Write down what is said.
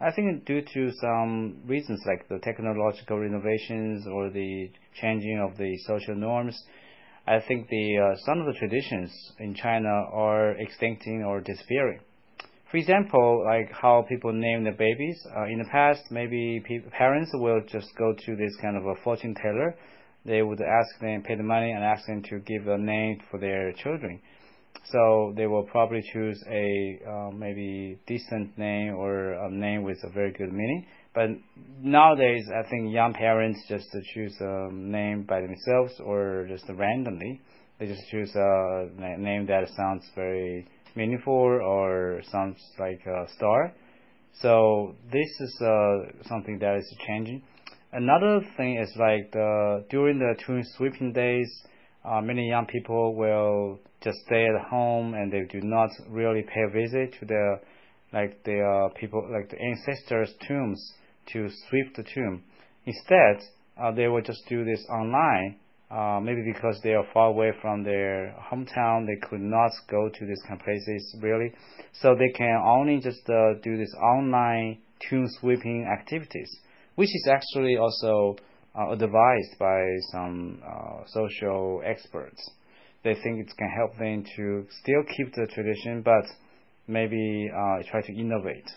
I think due to some reasons like the technological innovations or the changing of the social norms, I think the uh, some of the traditions in China are extincting or disappearing. For example, like how people name their babies. Uh, in the past, maybe parents will just go to this kind of a fortune teller. They would ask them, pay the money, and ask them to give a name for their children. So they will probably choose a uh, maybe decent name or a name with a very good meaning. But nowadays, I think young parents just choose a name by themselves or just randomly. They just choose a name that sounds very meaningful or sounds like a star. So this is uh, something that is changing. Another thing is like the, during the tomb sweeping days, uh, many young people will just stay at home and they do not really pay a visit to the like the people like the ancestors' tombs to sweep the tomb. Instead, uh, they will just do this online. Uh, maybe because they are far away from their hometown, they could not go to these kind of places really. So they can only just uh, do this online tomb sweeping activities, which is actually also uh, advised by some uh, social experts. They think it can help them to still keep the tradition, but maybe uh, try to innovate.